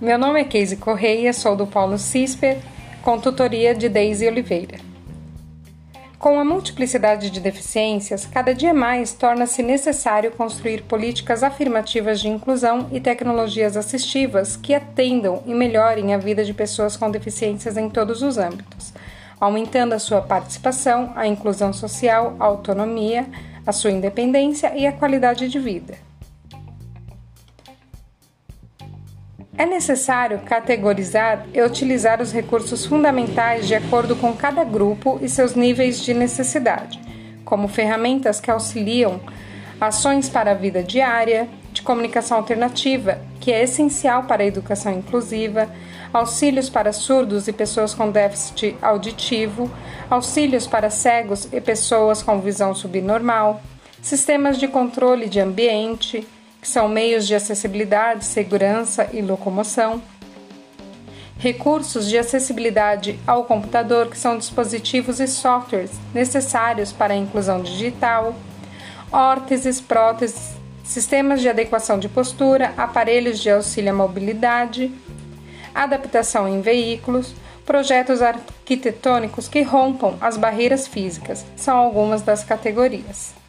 meu nome é Keise Correia, sou do Paulo Cisper, com tutoria de Deise Oliveira. Com a multiplicidade de deficiências, cada dia mais torna-se necessário construir políticas afirmativas de inclusão e tecnologias assistivas que atendam e melhorem a vida de pessoas com deficiências em todos os âmbitos, aumentando a sua participação, a inclusão social, a autonomia, a sua independência e a qualidade de vida. É necessário categorizar e utilizar os recursos fundamentais de acordo com cada grupo e seus níveis de necessidade, como ferramentas que auxiliam ações para a vida diária, de comunicação alternativa, que é essencial para a educação inclusiva, auxílios para surdos e pessoas com déficit auditivo, auxílios para cegos e pessoas com visão subnormal, sistemas de controle de ambiente, que são meios de acessibilidade, segurança e locomoção. Recursos de acessibilidade ao computador, que são dispositivos e softwares necessários para a inclusão digital. Órteses, próteses, sistemas de adequação de postura, aparelhos de auxílio à mobilidade, adaptação em veículos, projetos arquitetônicos que rompam as barreiras físicas são algumas das categorias.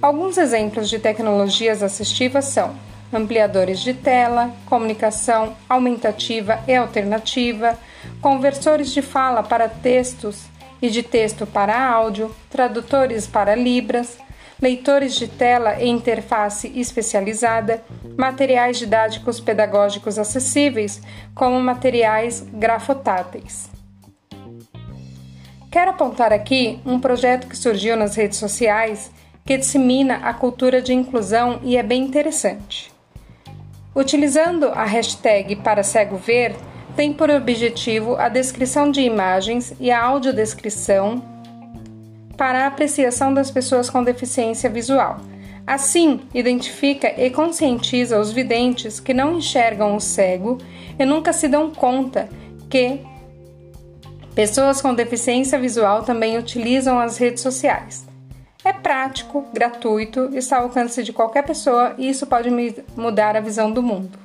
Alguns exemplos de tecnologias assistivas são ampliadores de tela, comunicação aumentativa e alternativa, conversores de fala para textos e de texto para áudio, tradutores para libras, leitores de tela e interface especializada, materiais didáticos pedagógicos acessíveis, como materiais grafotáteis. Quero apontar aqui um projeto que surgiu nas redes sociais que dissemina a cultura de inclusão e é bem interessante. Utilizando a hashtag para cego ver, tem por objetivo a descrição de imagens e a audiodescrição para a apreciação das pessoas com deficiência visual. Assim, identifica e conscientiza os videntes que não enxergam o cego e nunca se dão conta que pessoas com deficiência visual também utilizam as redes sociais. É prático, gratuito, está ao alcance de qualquer pessoa e isso pode mudar a visão do mundo.